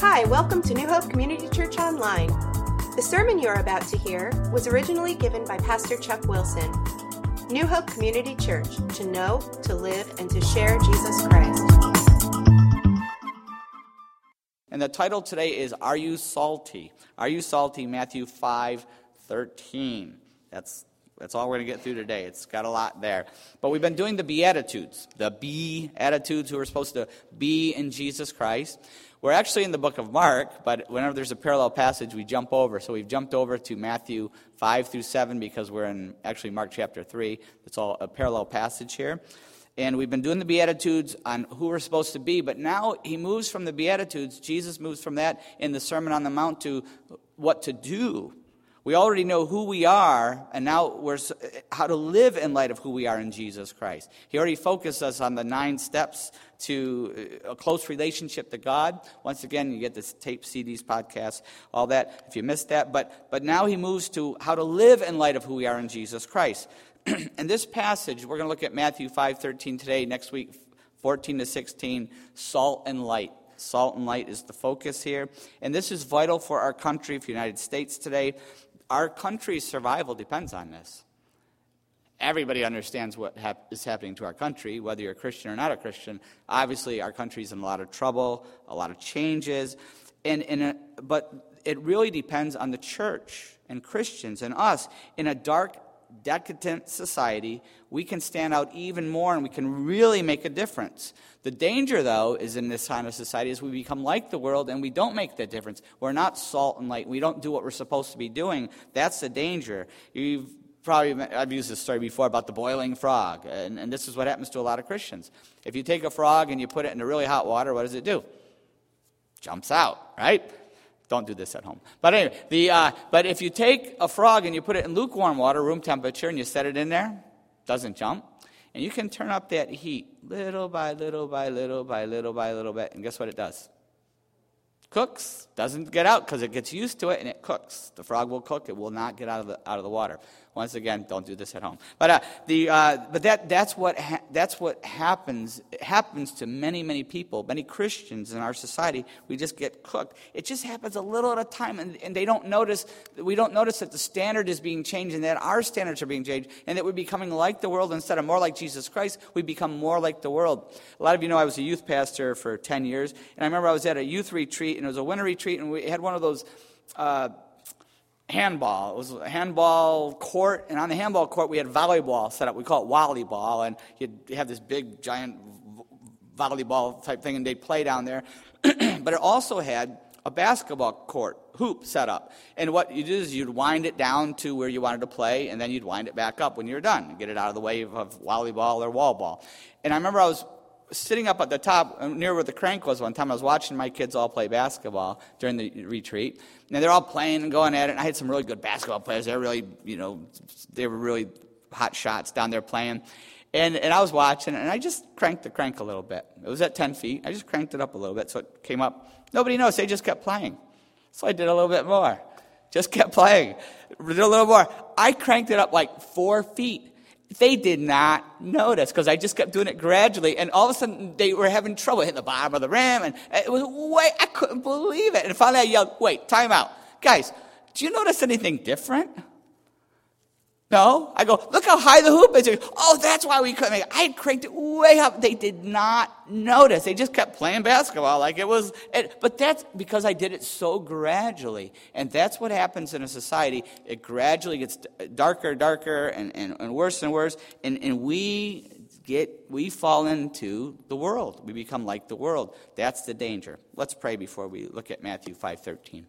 Hi, welcome to New Hope Community Church Online. The sermon you're about to hear was originally given by Pastor Chuck Wilson. New Hope Community Church, to know, to live, and to share Jesus Christ. And the title today is Are You Salty? Are You Salty? Matthew 5 13. That's that's all we're going to get through today. It's got a lot there. But we've been doing the Beatitudes, the be attitudes who are supposed to be in Jesus Christ. We're actually in the book of Mark, but whenever there's a parallel passage, we jump over. So we've jumped over to Matthew 5 through 7 because we're in actually Mark chapter 3. It's all a parallel passage here. And we've been doing the Beatitudes on who we're supposed to be, but now he moves from the Beatitudes, Jesus moves from that in the Sermon on the Mount to what to do we already know who we are, and now we're how to live in light of who we are in Jesus Christ. He already focused us on the nine steps to uh, a close relationship to God. Once again, you get this tape, CDs, podcasts, all that. If you missed that, but but now he moves to how to live in light of who we are in Jesus Christ. in this passage, we're going to look at Matthew five thirteen today. Next week, fourteen to sixteen, salt and light. Salt and light is the focus here. And this is vital for our country, for the United States today. Our country's survival depends on this. Everybody understands what hap- is happening to our country, whether you're a Christian or not a Christian. Obviously, our country's in a lot of trouble, a lot of changes, and, and a, but it really depends on the church and Christians and us in a dark, decadent society. We can stand out even more, and we can really make a difference. The danger, though, is in this kind of society is we become like the world and we don't make that difference. We're not salt and light. We don't do what we're supposed to be doing. That's the danger. You've probably, I've used this story before about the boiling frog. And, and this is what happens to a lot of Christians. If you take a frog and you put it in really hot water, what does it do? Jumps out, right? Don't do this at home. But anyway, the, uh, but if you take a frog and you put it in lukewarm water, room temperature, and you set it in there, doesn't jump. And you can turn up that heat little by little by little by little by little bit. And guess what it does? Cooks. Doesn't get out because it gets used to it and it cooks. The frog will cook. It will not get out of the, out of the water. Once again, don't do this at home. But, uh, the, uh, but that, that's, what ha- that's what happens, happens to many, many people, many Christians in our society. We just get cooked. It just happens a little at a time, and, and they don't notice, we don't notice that the standard is being changed and that our standards are being changed, and that we're becoming like the world instead of more like Jesus Christ. We become more like the world. A lot of you know I was a youth pastor for 10 years, and I remember I was at a youth retreat, and it was a winter retreat, and we had one of those. Uh, handball. It was a handball court, and on the handball court, we had volleyball set up. We call it volleyball, and you'd have this big, giant volleyball type thing, and they'd play down there. but it also had a basketball court hoop set up. And what you do is you'd wind it down to where you wanted to play, and then you'd wind it back up when you're done, get it out of the way of volleyball or wall ball. And I remember I was sitting up at the top uh, near where the crank was one time. I was watching my kids all play basketball during the retreat. And they're all playing and going at it. And I had some really good basketball players. They were really, you know, they were really hot shots down there playing. And, and I was watching, and I just cranked the crank a little bit. It was at 10 feet. I just cranked it up a little bit so it came up. Nobody noticed. They just kept playing. So I did a little bit more. Just kept playing. Did a little more. I cranked it up like four feet. They did not notice because I just kept doing it gradually, and all of a sudden they were having trouble hitting the bottom of the rim, and it was way I couldn't believe it. And finally I yelled, "Wait, time out, guys! Do you notice anything different?" No. I go, look how high the hoop is. Go, oh, that's why we couldn't make it. I had cranked it way up. They did not notice. They just kept playing basketball like it was. It, but that's because I did it so gradually. And that's what happens in a society. It gradually gets darker, darker, and, and, and worse and worse. And, and we get, we fall into the world. We become like the world. That's the danger. Let's pray before we look at Matthew 5.13.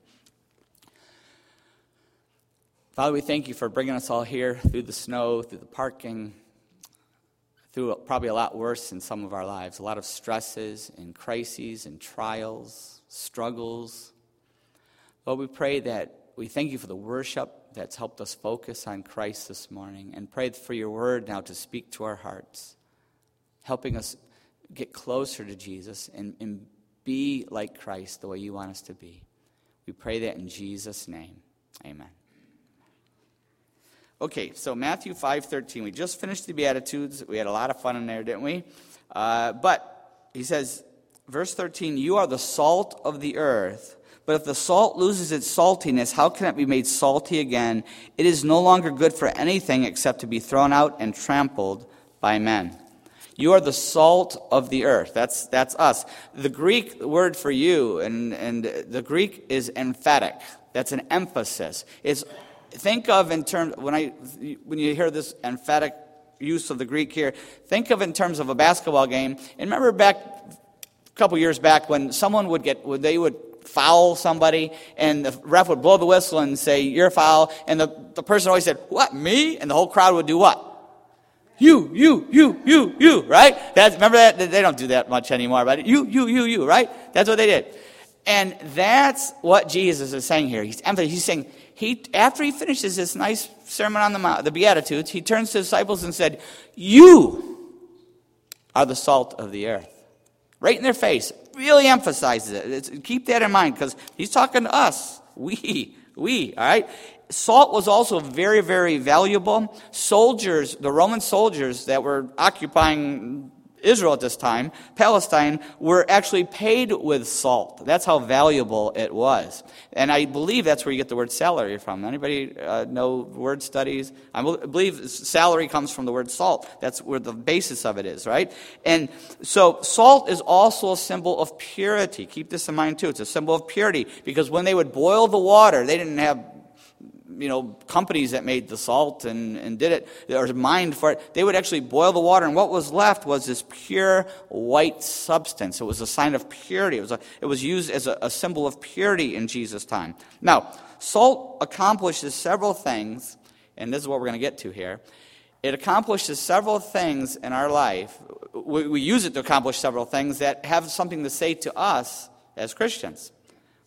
Father, we thank you for bringing us all here through the snow, through the parking, through probably a lot worse in some of our lives, a lot of stresses and crises and trials, struggles. Lord, we pray that we thank you for the worship that's helped us focus on Christ this morning and pray for your word now to speak to our hearts, helping us get closer to Jesus and, and be like Christ the way you want us to be. We pray that in Jesus' name. Amen. Okay, so Matthew 5.13. We just finished the Beatitudes. We had a lot of fun in there, didn't we? Uh, but he says, verse 13, you are the salt of the earth. But if the salt loses its saltiness, how can it be made salty again? It is no longer good for anything except to be thrown out and trampled by men. You are the salt of the earth. That's, that's us. The Greek word for you, and, and the Greek is emphatic. That's an emphasis. It's, think of in terms, when, I, when you hear this emphatic use of the Greek here, think of in terms of a basketball game. And remember back a couple years back when someone would get, when they would foul somebody, and the ref would blow the whistle and say, You're foul. And the, the person always said, What, me? And the whole crowd would do what? You, you, you, you, you, right? That's, remember that? They don't do that much anymore, but you, you, you, you, right? That's what they did. And that's what Jesus is saying here. He's emphasizing He's saying, he, after he finishes this nice sermon on the Mount, the Beatitudes, he turns to the disciples and said, You are the salt of the earth. Right in their face really emphasizes it. It's, keep that in mind because he's talking to us. We, we, all right? Salt was also very, very valuable. Soldiers, the Roman soldiers that were occupying Israel at this time, Palestine, were actually paid with salt. That's how valuable it was. And I believe that's where you get the word salary from. Anybody uh, know word studies? I believe salary comes from the word salt. That's where the basis of it is, right? And so salt is also a symbol of purity. Keep this in mind too. It's a symbol of purity because when they would boil the water, they didn't have you know, companies that made the salt and, and did it, or mined for it, they would actually boil the water, and what was left was this pure white substance. It was a sign of purity. It was, a, it was used as a, a symbol of purity in Jesus' time. Now, salt accomplishes several things, and this is what we're going to get to here. It accomplishes several things in our life. We, we use it to accomplish several things that have something to say to us as Christians.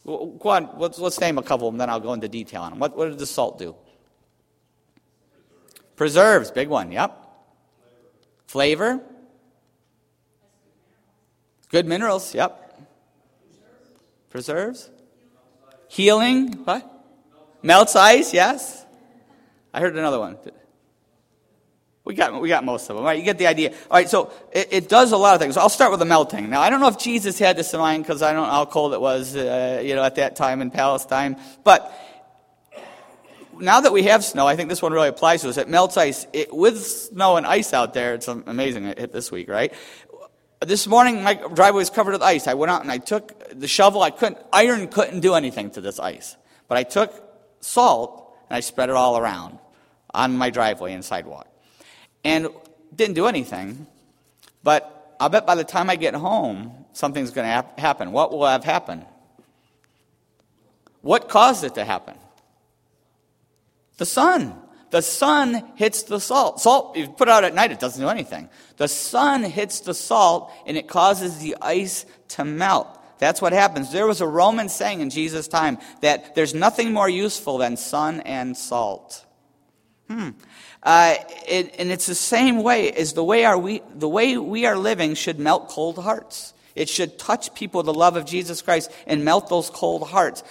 Go on, let's, let's name a couple of them, then I'll go into detail on them. What, what does the salt do? Preserves, big one, yep. Flavor. Good minerals, yep. Preserves. Healing, what? Melts ice, yes. I heard another one. We got, we got most of them. Right? You get the idea. All right, so it, it, does a lot of things. I'll start with the melting. Now, I don't know if Jesus had this in mind because I don't know how cold it was, uh, you know, at that time in Palestine. But now that we have snow, I think this one really applies to us. It melts ice. It, with snow and ice out there, it's amazing. It hit this week, right? This morning, my driveway was covered with ice. I went out and I took the shovel. I couldn't, iron couldn't do anything to this ice. But I took salt and I spread it all around on my driveway and sidewalk and didn't do anything. But I'll bet by the time I get home, something's going to happen. What will have happened? What caused it to happen? The sun. The sun hits the salt. Salt, you put it out at night, it doesn't do anything. The sun hits the salt and it causes the ice to melt. That's what happens. There was a Roman saying in Jesus' time that there's nothing more useful than sun and salt. Hmm. Uh, it, and it's the same way as the way, we, the way we are living should melt cold hearts. It should touch people with the love of Jesus Christ and melt those cold hearts.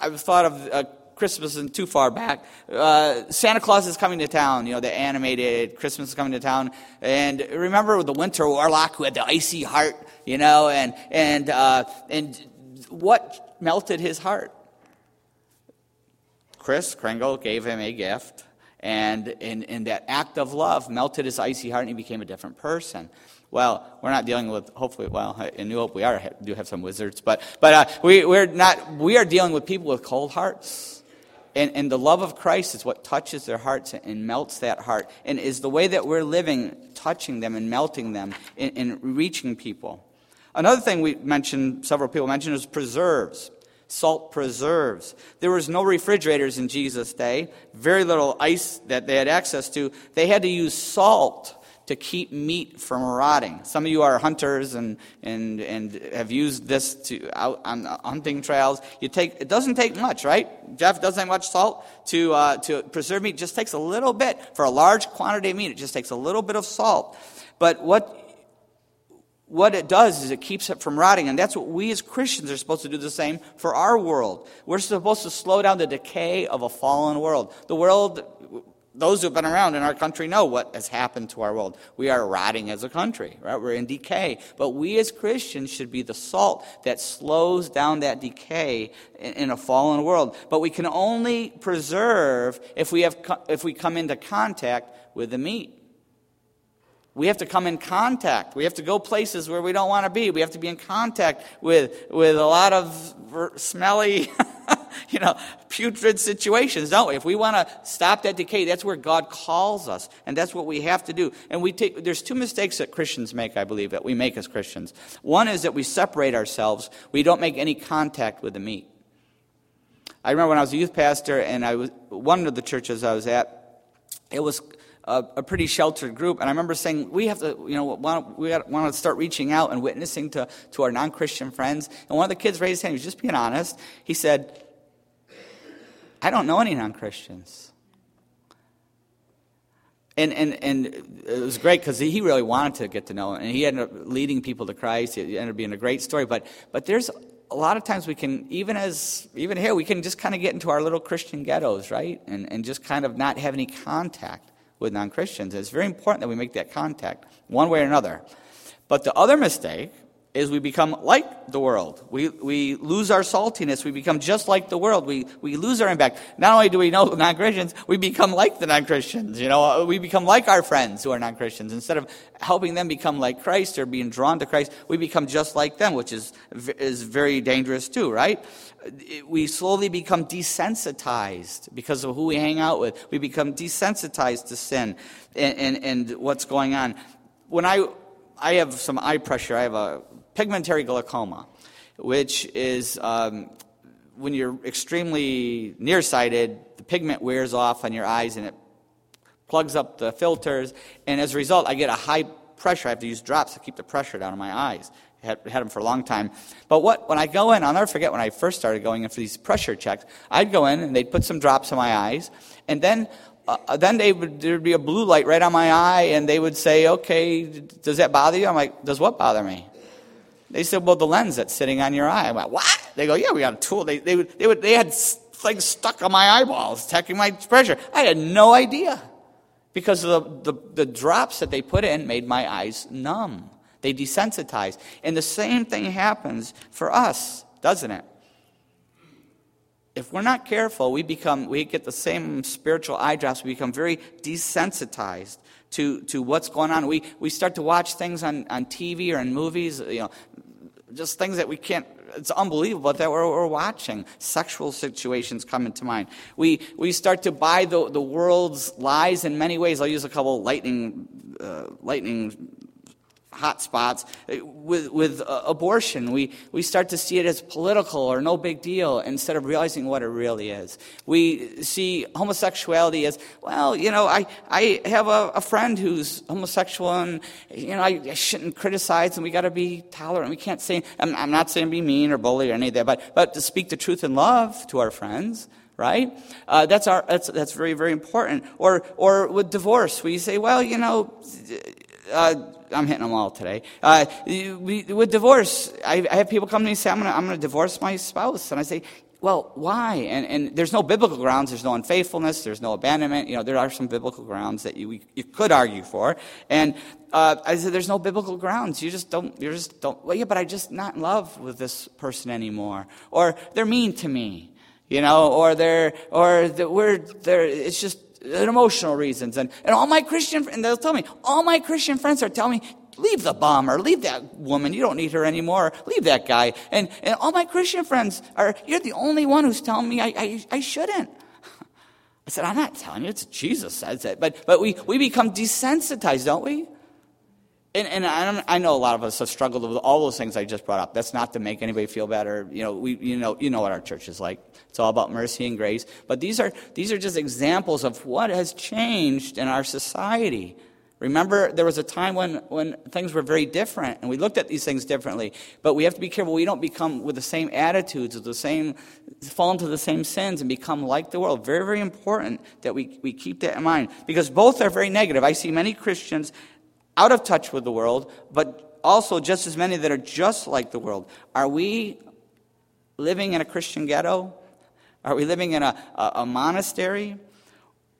I've thought of uh, Christmas isn't too far back. Uh, Santa Claus is coming to town, you know, the animated Christmas is coming to town. And remember the winter warlock who had the icy heart, you know, and, and, uh, and what melted his heart? Kris Kringle gave him a gift and in, in that act of love melted his icy heart and he became a different person. Well, we're not dealing with, hopefully, well, in New Hope we are, do have some wizards, but, but uh, we, we're not, we are dealing with people with cold hearts. And, and the love of Christ is what touches their hearts and melts that heart, and is the way that we're living, touching them and melting them and, and reaching people. Another thing we mentioned, several people mentioned, is preserves salt preserves. There was no refrigerators in Jesus' day, very little ice that they had access to. They had to use salt to keep meat from rotting. Some of you are hunters and, and, and have used this to out on hunting trails. You take, it doesn't take much, right? Jeff doesn't take much salt to, uh, to preserve meat. It just takes a little bit. For a large quantity of meat, it just takes a little bit of salt. But what what it does is it keeps it from rotting. And that's what we as Christians are supposed to do the same for our world. We're supposed to slow down the decay of a fallen world. The world, those who've been around in our country know what has happened to our world. We are rotting as a country, right? We're in decay. But we as Christians should be the salt that slows down that decay in a fallen world. But we can only preserve if we, have, if we come into contact with the meat. We have to come in contact. We have to go places where we don't want to be. We have to be in contact with, with a lot of smelly, you know, putrid situations, don't we? If we want to stop that decay, that's where God calls us, and that's what we have to do. And we take, there's two mistakes that Christians make, I believe, that we make as Christians. One is that we separate ourselves. We don't make any contact with the meat. I remember when I was a youth pastor, and I was one of the churches I was at. It was a, a, pretty sheltered group. And I remember saying, we have to, you know, want, we want to start reaching out and witnessing to, to our non Christian friends. And one of the kids raised his hand, he was just being honest. He said, I don't know any non Christians. And, and, and it was great because he really wanted to get to know him. And he ended up leading people to Christ. It ended up being a great story. But, but there's a lot of times we can, even as, even here, we can just kind of get into our little Christian ghettos, right? And, and just kind of not have any contact with non Christians. It's very important that we make that contact, one way or another. But the other mistake is we become like the world. We, we lose our saltiness. We become just like the world. We, we lose our impact. Not only do we know non Christians, we become like the non Christians. You know, we become like our friends who are non Christians. Instead of helping them become like Christ or being drawn to Christ, we become just like them, which is, is very dangerous too, right? We slowly become desensitized because of who we hang out with. We become desensitized to sin and, and, and what's going on. When I I have some eye pressure. I have a pigmentary glaucoma, which is um, when you're extremely nearsighted, the pigment wears off on your eyes and it plugs up the filters. And as a result, I get a high pressure. I have to use drops to keep the pressure down on my eyes. I had, had them for a long time. But what, when I go in, I'll never forget when I first started going in for these pressure checks, I'd go in and they'd put some drops in my eyes. And then uh, then they would, there'd be a blue light right on my eye, and they would say, Okay, does that bother you? I'm like, Does what bother me? They said, Well, the lens that's sitting on your eye. I went, What? They go, Yeah, we got a tool. They, they, would, they, would, they had things stuck on my eyeballs, checking my pressure. I had no idea because the, the, the drops that they put in made my eyes numb. They desensitized. And the same thing happens for us, doesn't it? If we're not careful, we become we get the same spiritual eye drops. We become very desensitized to, to what's going on. We, we start to watch things on, on TV or in movies, you know, just things that we can't, it's unbelievable that we're, we're watching. Sexual situations come into mind. We, we start to buy the, the world's lies in many ways. I'll use a couple lightning, uh, lightning hot spots. With, with uh, abortion, we, we start to see it as political or no big deal instead of realizing what it really is. We see homosexuality as, well, you know, I, I have a, a friend who's homosexual and, you know, I, I shouldn't criticize and we got to be tolerant. We can't say, I'm, I'm not saying be mean or bully or any of that, but, but to speak the truth in love to our friends right? Uh, that's our that's that's very very important. Or or with divorce, we say, well, you know, uh, I'm hitting them all today. Uh, with divorce, I, I, have people come to me and say, I'm going to divorce my spouse. And I say, well, why? And, and, there's no biblical grounds. There's no unfaithfulness. There's no abandonment. You know, there are some biblical grounds that you, you could argue for. And uh, I said, there's no biblical grounds. You just don't, you just don't, well, yeah, but I'm just not in love with this person anymore. Or they're mean to me, you know, or they're, or the, we're, they're, it's just, emotional reasons. And, and all my Christian, and they'll tell me, all my Christian friends are telling me, leave the bomber, leave that woman, you don't need her anymore, leave that guy. And, and all my Christian friends are, you're the only one who's telling me I, I, I shouldn't. I said, I'm not telling you, it's Jesus says it. But, but we, we become desensitized, don't we? And, and I, I, know a lot of us have struggled with all those things I just brought up. That's not to make anybody feel better. You know, we, you know, you know what our church is like. It's all about mercy and grace. But these are, these are just examples of what has changed in our society. Remember, there was a time when, when things were very different, and we looked at these things differently. But we have to be careful we don't become with the same attitudes, with the same, fall into the same sins, and become like the world. Very, very important that we, we keep that in mind. Because both are very negative. I see many Christians out of touch with the world, but also just as many that are just like the world. Are we living in a Christian ghetto? Are we living in a, a, a monastery?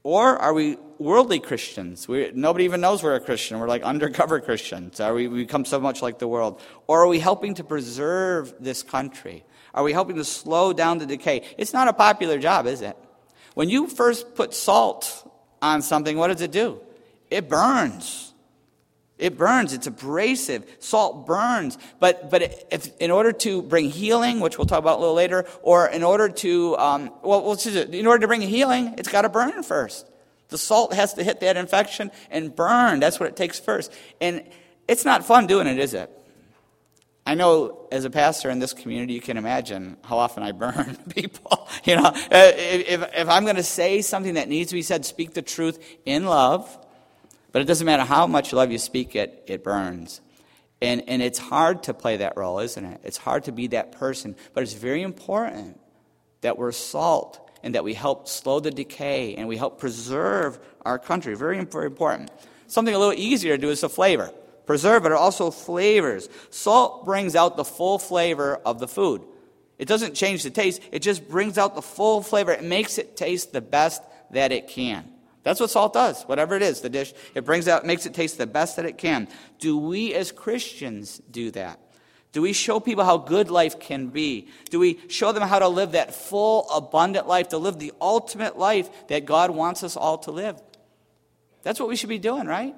Or are we worldly Christians? We, nobody even knows we're a Christian. We're like undercover Christians. Are we, we become so much like the world? Or are we helping to preserve this country? Are we helping to slow down the decay? It's not a popular job, is it? When you first put salt on something, what does it do? It burns. It burns. It's abrasive. Salt burns. But, but if, in order to bring healing, which we'll talk about a little later, or in order to, um, well, in order to bring healing, it's got to burn first. The salt has to hit that infection and burn. That's what it takes first. And it's not fun doing it, is it? I know as a pastor in this community, you can imagine how often I burn people. You know, if, if I'm going to say something that needs to be said, speak the truth in love but it doesn't matter how much love you speak it, it burns. And, and it's hard to play that role, isn't it? It's hard to be that person. But it's very important that we're salt and that we help slow the decay and we help preserve our country. Very, very important. Something a little easier to do is the flavor. Preserve it also flavors. Salt brings out the full flavor of the food. It doesn't change the taste, it just brings out the full flavor. It makes it taste the best that it can. That's what salt does, whatever it is, the dish. It brings out, makes it taste the best that it can. Do we as Christians do that? Do we show people how good life can be? Do we show them how to live that full, abundant life, to live the ultimate life that God wants us all to live? That's what we should be doing, right?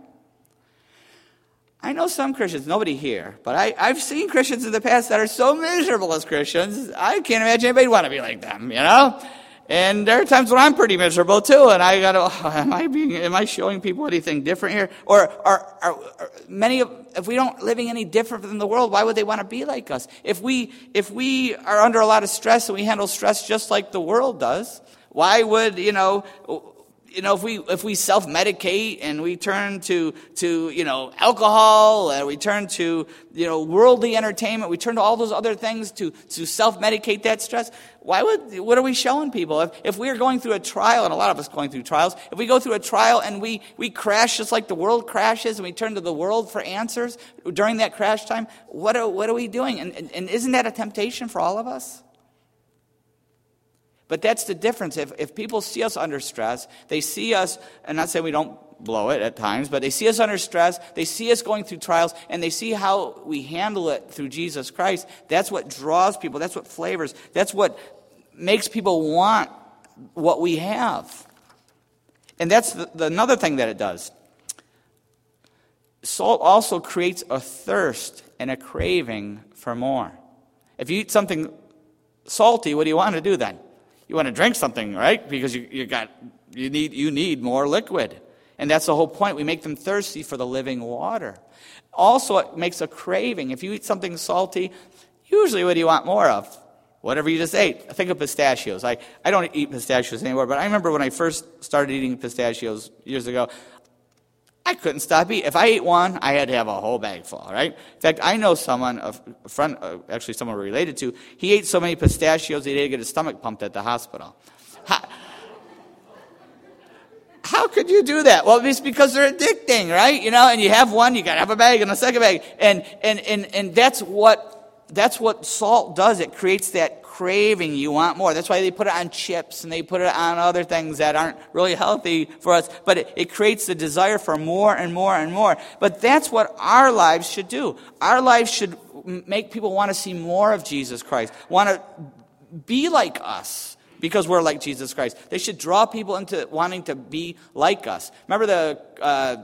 I know some Christians, nobody here, but I, have seen Christians in the past that are so miserable as Christians. I can't imagine anybody want to be like them, you know? And there are times when I'm pretty miserable too, and I gotta, oh, am I being, am I showing people anything different here? Or are, are, are many of, if we don't living any different than the world, why would they want to be like us? If we, if we are under a lot of stress and we handle stress just like the world does, why would, you know, you know, if we if we self medicate and we turn to to you know alcohol, and we turn to you know worldly entertainment, we turn to all those other things to to self medicate that stress. Why would what are we showing people? If if we are going through a trial, and a lot of us going through trials, if we go through a trial and we we crash just like the world crashes, and we turn to the world for answers during that crash time, what are what are we doing? And and, and isn't that a temptation for all of us? But that's the difference. If, if people see us under stress, they see us, and not saying we don't blow it at times, but they see us under stress, they see us going through trials, and they see how we handle it through Jesus Christ. That's what draws people, that's what flavors, that's what makes people want what we have. And that's the, the, another thing that it does. Salt also creates a thirst and a craving for more. If you eat something salty, what do you want to do then? You want to drink something, right? Because you, you got you need you need more liquid. And that's the whole point. We make them thirsty for the living water. Also, it makes a craving. If you eat something salty, usually what do you want more of? Whatever you just ate. Think of pistachios. I, I don't eat pistachios anymore, but I remember when I first started eating pistachios years ago, I couldn't stop eating. If I ate one, I had to have a whole bag full, right? In fact, I know someone, a friend, uh, actually someone related to, he ate so many pistachios he had to get his stomach pumped at the hospital. How, how could you do that? Well, it's because they're addicting, right? You know, and you have one, you gotta have a bag and a second bag. And, and, and, and that's what, that's what salt does. It creates that craving, you want more. That's why they put it on chips and they put it on other things that aren't really healthy for us. But it, it creates the desire for more and more and more. But that's what our lives should do. Our lives should make people want to see more of Jesus Christ, want to be like us because we're like Jesus Christ. They should draw people into wanting to be like us. Remember the uh,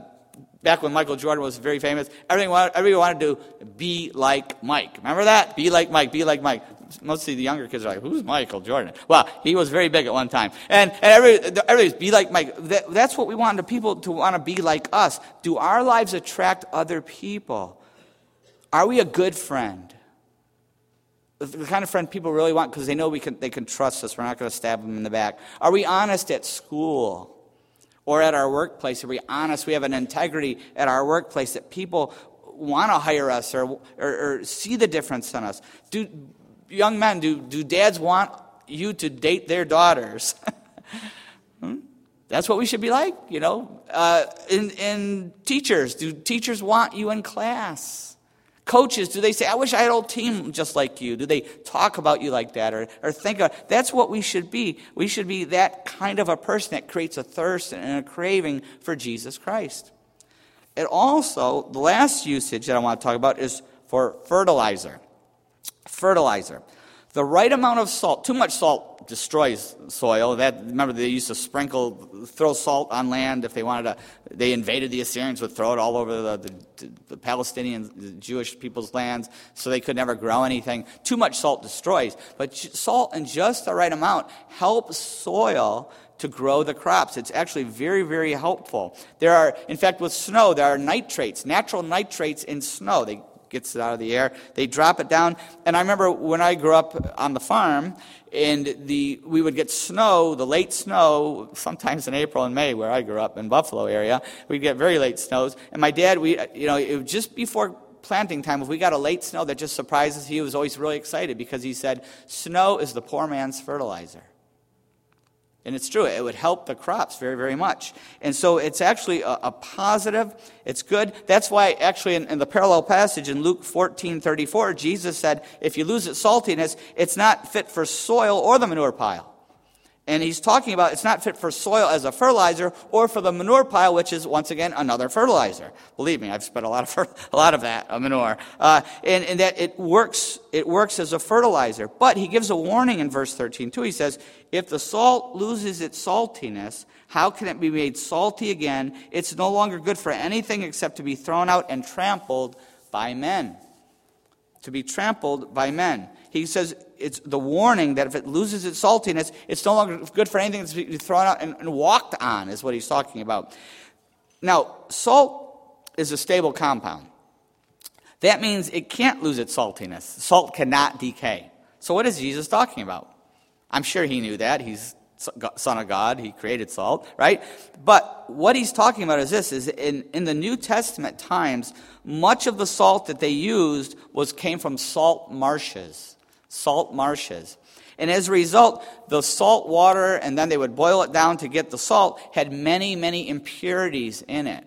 back when Michael Jordan was very famous, everybody wanted, everybody wanted to be like Mike. Remember that? Be like Mike, be like Mike mostly the younger kids are like, who's Michael Jordan? Well, he was very big at one time. And, and everybody, everybody's be like Mike. That, that's what we want the people to want to be like us. Do our lives attract other people? Are we a good friend? The kind of friend people really want because they know we can, they can trust us. We're not going to stab them in the back. Are we honest at school? Or at our workplace, are we honest? We have an integrity at our workplace that people want to hire us or, or, or, see the difference in us? Do, young men, do, do dads want you to date their daughters? hmm? That's what we should be like, you know. Uh, in, in teachers, do teachers want you in class? Coaches, do they say, I wish I had a whole team just like you? Do they talk about you like that or, or think of that's what we should be. We should be that kind of a person that creates a thirst and a craving for Jesus Christ. It also, the last usage that I want to talk about is for fertilizer. Fertilizer. The right amount of salt, too much salt destroys soil. That remember they used to sprinkle, throw salt on land if they wanted to. They invaded the Assyrians would throw it all over the, the, the Palestinian, the Jewish people's lands, so they could never grow anything. Too much salt destroys, but salt in just the right amount helps soil to grow the crops. It's actually very, very helpful. There are, in fact, with snow, there are nitrates, natural nitrates in snow. They gets it out of the air. They drop it down. And I remember when I grew up on the farm, and the, we would get snow, the late snow, sometimes in April and May, where I grew up in Buffalo area. We'd get very late snows. And my dad, we, you know, it was just before planting time, if we got a late snow that just surprises, he was always really excited because he said, snow is the poor man's fertilizer. And it's true, it would help the crops very, very much. And so it's actually a, a positive, it's good. That's why, actually, in, in, the parallel passage in Luke 14 34, Jesus said, if you lose its saltiness, it's not fit for soil or the manure pile. And he's talking about it's not fit for soil as a fertilizer or for the manure pile, which is once again another fertilizer. Believe me, I've spent a lot of a lot of that a manure, uh, and, and that it works. It works as a fertilizer. But he gives a warning in verse 13 too. He says, "If the salt loses its saltiness, how can it be made salty again? It's no longer good for anything except to be thrown out and trampled by men." To be trampled by men. He says it's the warning that if it loses its saltiness, it's no longer good for anything be thrown out and, and walked on, is what he's talking about. Now, salt is a stable compound. That means it can't lose its saltiness. Salt cannot decay. So, what is Jesus talking about? I'm sure he knew that. He's Son of God. He created salt, right? But what he's talking about is this: is in, in the New Testament times, much of the salt that they used was came from salt marshes salt marshes. And as a result, the salt water, and then they would boil it down to get the salt, had many, many impurities in it.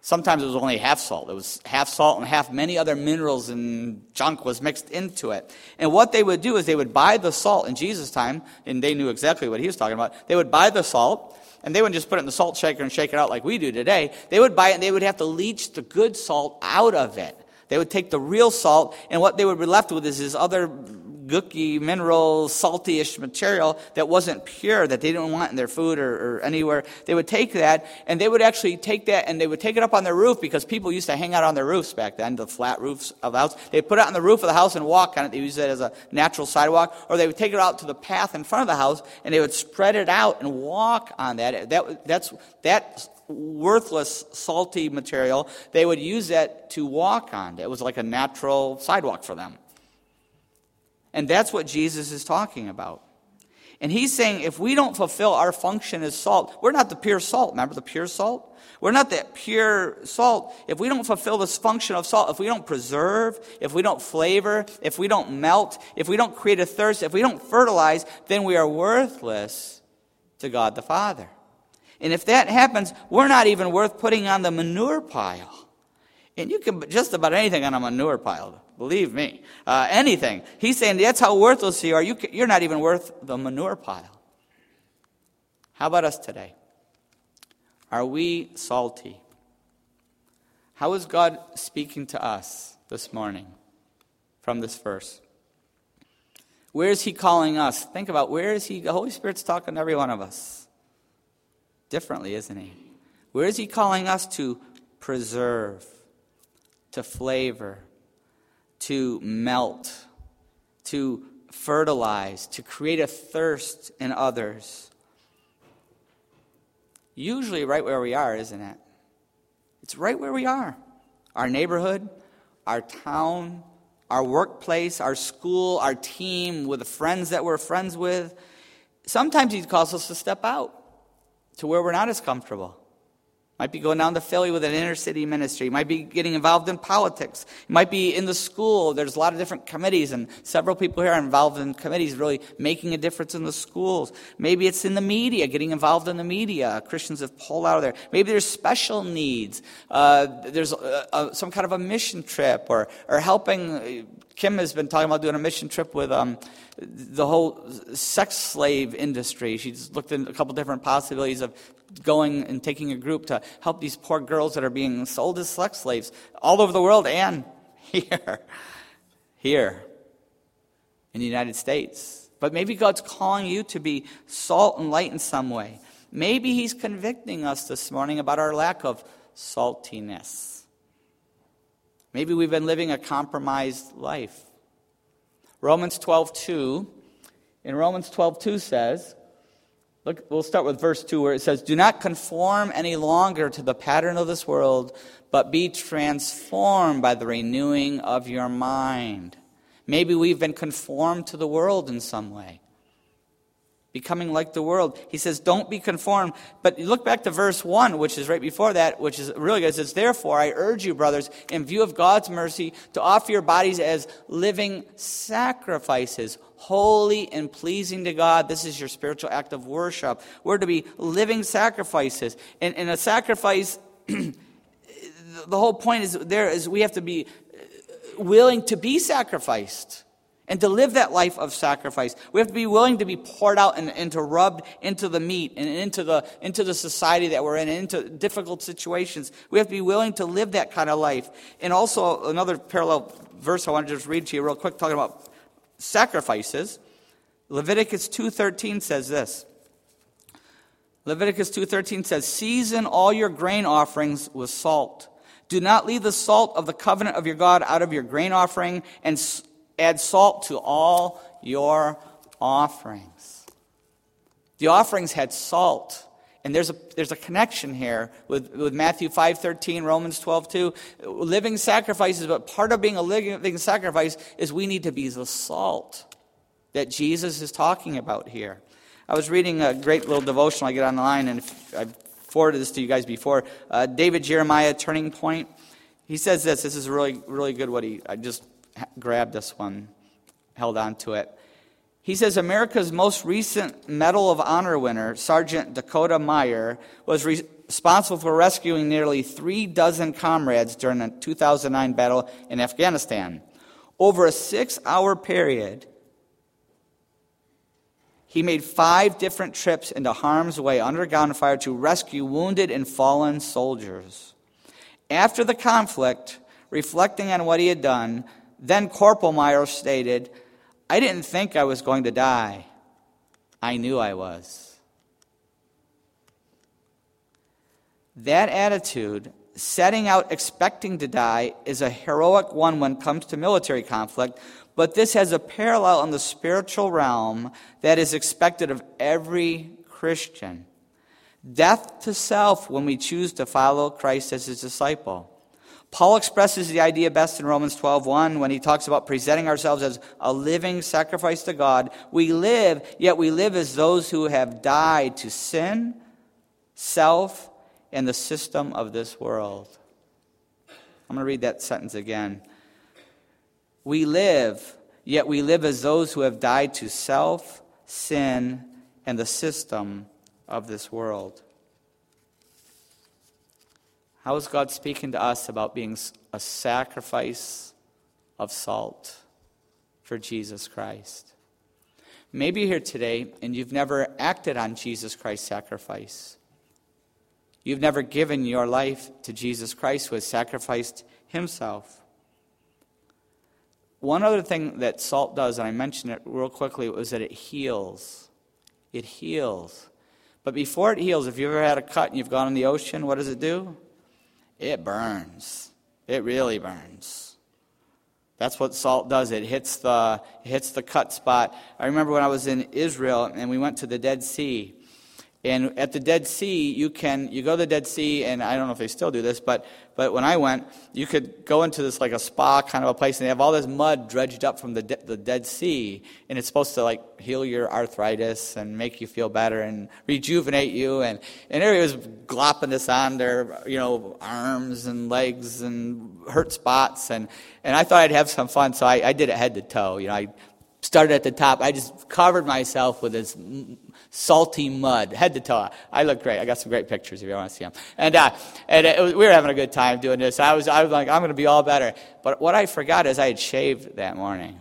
Sometimes it was only half salt. It was half salt and half many other minerals and junk was mixed into it. And what they would do is they would buy the salt in Jesus' time, and they knew exactly what he was talking about. They would buy the salt, and they wouldn't just put it in the salt shaker and shake it out like we do today. They would buy it and they would have to leach the good salt out of it. They would take the real salt, and what they would be left with is this other gooky, mineral, salty-ish material that wasn't pure, that they didn't want in their food or, or, anywhere. They would take that, and they would actually take that, and they would take it up on their roof because people used to hang out on their roofs back then, the flat roofs of the house. They'd put it on the roof of the house and walk on it. They used it as a natural sidewalk, or they would take it out to the path in front of the house, and they would spread it out and walk on that. that that's, that worthless, salty material, they would use that to walk on. It was like a natural sidewalk for them. And that's what Jesus is talking about. And he's saying if we don't fulfill our function as salt, we're not the pure salt. Remember the pure salt? We're not that pure salt. If we don't fulfill this function of salt, if we don't preserve, if we don't flavor, if we don't melt, if we don't create a thirst, if we don't fertilize, then we are worthless to God the Father. And if that happens, we're not even worth putting on the manure pile. And you can put just about anything on a manure pile, believe me. Uh, anything. He's saying that's how worthless you are. You can, you're not even worth the manure pile. How about us today? Are we salty? How is God speaking to us this morning from this verse? Where is He calling us? Think about where is He? The Holy Spirit's talking to every one of us differently, isn't he? Where is he calling us to preserve, to flavor, to melt, to fertilize, to create a thirst in others? Usually, right where we are, isn't it? It's right where we are. Our neighborhood, our town, our workplace, our school, our team, with the friends that we're friends with. Sometimes he calls us to step out to where we're not as comfortable. Might be going down to Philly with an inner city ministry. Might be getting involved in politics. Might be in the school. There's a lot of different committees, and several people here are involved in committees really making a difference in the schools. Maybe it's in the media, getting involved in the media. Christians have pulled out of there. Maybe there's special needs. Uh, there's a, a, some kind of a mission trip or, or helping. Kim has been talking about doing a mission trip with. Um, the whole sex slave industry. She's looked at a couple different possibilities of going and taking a group to help these poor girls that are being sold as sex slaves all over the world and here. Here in the United States. But maybe God's calling you to be salt and light in some way. Maybe He's convicting us this morning about our lack of saltiness. Maybe we've been living a compromised life. Romans 12:2 in Romans 12:2 says, look, we'll start with verse 2 where it says, "Do not conform any longer to the pattern of this world, but be transformed by the renewing of your mind." Maybe we've been conformed to the world in some way becoming like the world. He says, don't be conformed. But look back to verse 1, which is right before that, which is really good. It says, Therefore, I urge you, brothers, in view of God's mercy, to offer your bodies as living sacrifices, holy and pleasing to God. This is your spiritual act of worship. We're to be living sacrifices. And, and a sacrifice, the whole point is there is we have to be uh, willing to be sacrificed and to live that life of sacrifice. We have to be willing to be poured out and, and, to rubbed into the meat and into the, into the society that we're in, and into difficult situations. We have to be willing to live that kind of life. And also, another parallel verse I want to just read to you real quick, talking about sacrifices. Leviticus 2.13 says this. Leviticus 2.13 says, Season all your grain offerings with salt. Do not leave the salt of the covenant of your God out of your grain offering, and Add salt to all your offerings. The offerings had salt. And there's a, there's a connection here with, with Matthew 5.13, Romans 12.2. Living sacrifices, but part of being a living sacrifice is we need to be the salt that Jesus is talking about here. I was reading a great little devotional I get online, and I've forwarded this to you guys before. Uh, David Jeremiah, Turning Point. He says this. This is really, really good what he, I just grabbed this one, held on to it. He says America's most recent Medal of Honor winner, Sergeant Dakota Meyer, was re- responsible for rescuing nearly three dozen comrades during the 2009 battle in Afghanistan. Over a six hour period, he made five different trips into harm's way under gunfire to rescue wounded and fallen soldiers. After the conflict, reflecting on what he had done, then Corporal Meyer stated, I didn't think I was going to die. I knew I was. That attitude, setting out expecting to die, is a heroic one when it comes to military conflict, but this has a parallel in the spiritual realm that is expected of every Christian. Death to self when we choose to follow Christ as his disciple. Paul expresses the idea best in Romans 12:1 when he talks about presenting ourselves as a living sacrifice to God. We live, yet we live as those who have died to sin, self, and the system of this world. I'm going to read that sentence again. We live, yet we live as those who have died to self, sin, and the system of this world. How is God speaking to us about being a sacrifice of salt for Jesus Christ? Maybe you're here today and you've never acted on Jesus Christ's sacrifice. You've never given your life to Jesus Christ who has sacrificed himself. One other thing that salt does, and I mentioned it real quickly, was that it heals. It heals. But before it heals, if you've ever had a cut and you've gone in the ocean, what does it do? It burns. It really burns. That's what salt does. It hits the, it hits the cut spot. I remember when I was in Israel and we went to the Dead Sea. And at the Dead Sea, you can you go to the Dead Sea, and I don't know if they still do this, but but when I went, you could go into this like a spa kind of a place, and they have all this mud dredged up from the de- the Dead Sea, and it's supposed to like heal your arthritis and make you feel better and rejuvenate you. And and everybody was glopping this on their you know arms and legs and hurt spots, and and I thought I'd have some fun, so I, I did it head to toe. You know, I started at the top. I just covered myself with this salty mud, head to toe. I look great. I got some great pictures if you want to see them. And, uh, and was, we were having a good time doing this. I was, I was like, I'm going to be all better. But what I forgot is I had shaved that morning.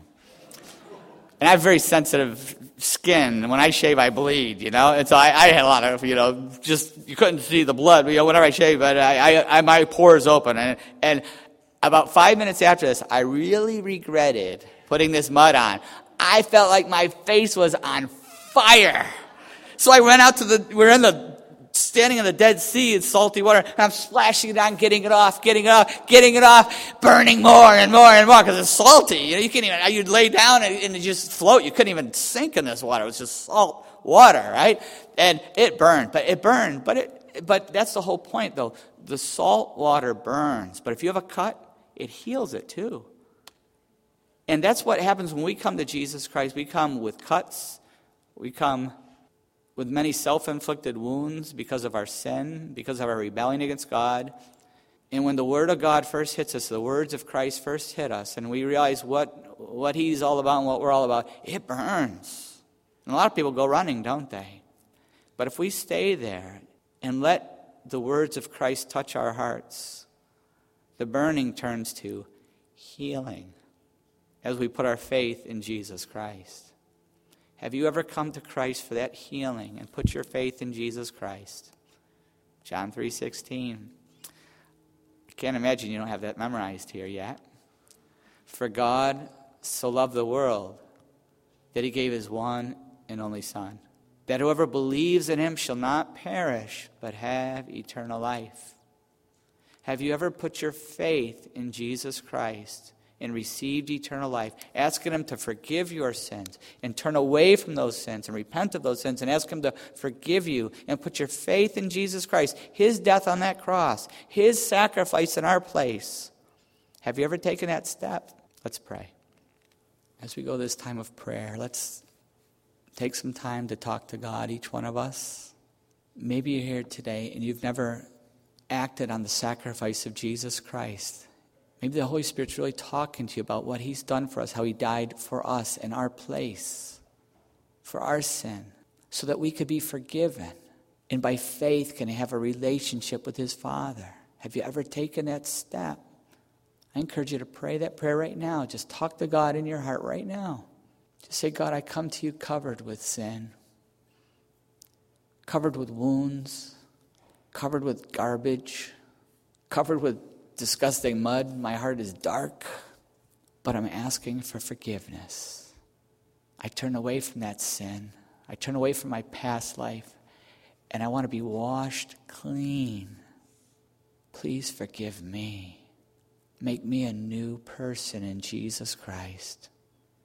And I have very sensitive skin. When I shave, I bleed, you know? And so I, I had a lot of, you know, just, you couldn't see the blood, you know, whenever I shave, but I, I, I my pores open. And, and about five minutes after this, I really regretted putting this mud on. I felt like my face was on fire. So I went out to the, we're in the, standing in the Dead Sea, it's salty water, and I'm splashing it on, getting it off, getting it off, getting it off, burning more and more and more because it's salty. You know, you can't even, uh, you'd lay down and, and just float. You couldn't even sink in this water. It was just salt water, right? And it burned, but it burned, but it, but that's the whole point though. The salt water burns, but if you have a cut, it heals it too. And that's what happens when we come to Jesus Christ. We come with cuts, we come with many self inflicted wounds because of our sin, because of our rebellion against God. And when the Word of God first hits us, the words of Christ first hit us, and we realize what, what He's all about and what we're all about, it burns. And a lot of people go running, don't they? But if we stay there and let the words of Christ touch our hearts, the burning turns to healing as we put our faith in Jesus Christ. Have you ever come to Christ for that healing and put your faith in Jesus Christ? John 3:16. I can't imagine you don't have that memorized here yet. For God so loved the world that he gave his one and only son, that whoever believes in him shall not perish but have eternal life. Have you ever put your faith in Jesus Christ? And received eternal life, asking Him to forgive your sins and turn away from those sins and repent of those sins and ask Him to forgive you and put your faith in Jesus Christ, His death on that cross, His sacrifice in our place. Have you ever taken that step? Let's pray. As we go this time of prayer, let's take some time to talk to God, each one of us. Maybe you're here today and you've never acted on the sacrifice of Jesus Christ. Maybe the Holy Spirit's really talking to you about what He's done for us, how He died for us in our place, for our sin, so that we could be forgiven. And by faith, can have a relationship with His Father. Have you ever taken that step? I encourage you to pray that prayer right now. Just talk to God in your heart right now. Just say, God, I come to you covered with sin, covered with wounds, covered with garbage, covered with disgusting mud. My heart is dark, but I'm asking for forgiveness. I turn away from that sin. I turn away from my past life, and I want to be washed clean. Please forgive me. Make me a new person in Jesus Christ.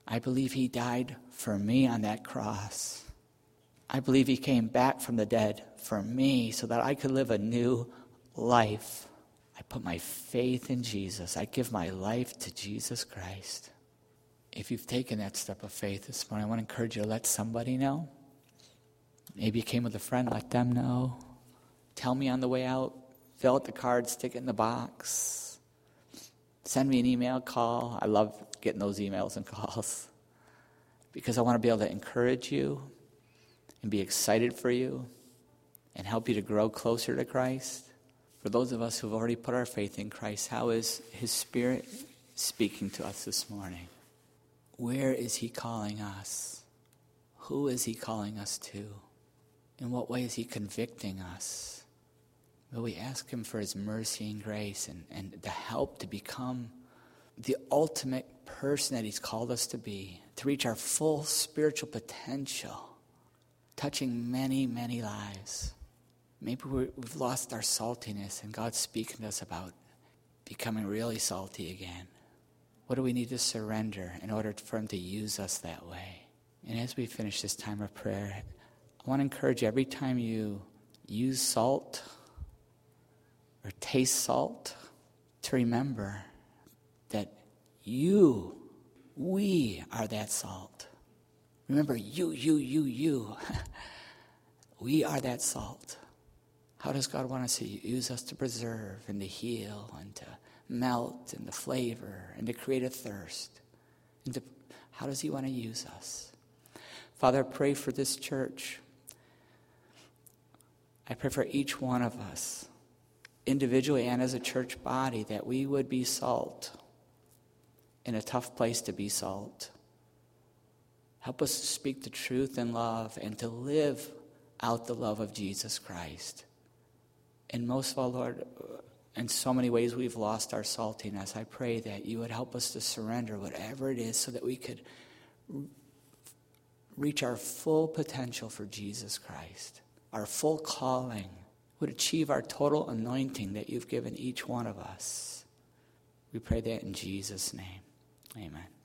I believe He died for me on that cross. I believe He came back from the dead for me so that I could live a new life. Put my faith in Jesus. I give my life to Jesus Christ. If you've taken that step of faith this morning, I want to encourage you to let somebody know. Maybe you came with a friend, let them know. Tell me on the way out. Fill out the card, stick it in the box. Send me an email, call. I love getting those emails and calls because I want to be able to encourage you and be excited for you and help you to grow closer to Christ. For those of us who've already put our faith in Christ, how is His Spirit speaking to us this morning? Where is He calling us? Who is He calling us to? In what way is He convicting us? Will we ask Him for His mercy and grace and, and the help to become the ultimate person that He's called us to be, to reach our full spiritual potential, touching many, many lives? Maybe we've lost our saltiness, and God's speaking to us about becoming really salty again. What do we need to surrender in order for Him to use us that way? And as we finish this time of prayer, I want to encourage every time you use salt or taste salt to remember that you, we are that salt. Remember, you, you, you, you. we are that salt. How does God want us to use us to preserve and to heal and to melt and to flavor and to create a thirst? And to, how does He want to use us? Father, I pray for this church. I pray for each one of us, individually and as a church body, that we would be salt in a tough place to be salt. Help us to speak the truth in love and to live out the love of Jesus Christ. And most of all, Lord, uh, in so many ways we've lost our saltiness. I pray that you would help us to surrender whatever it is so that we could reach our full potential for Jesus Christ, our full calling, would achieve our total anointing that you've given each one of us. We pray that in Jesus' name. Amen.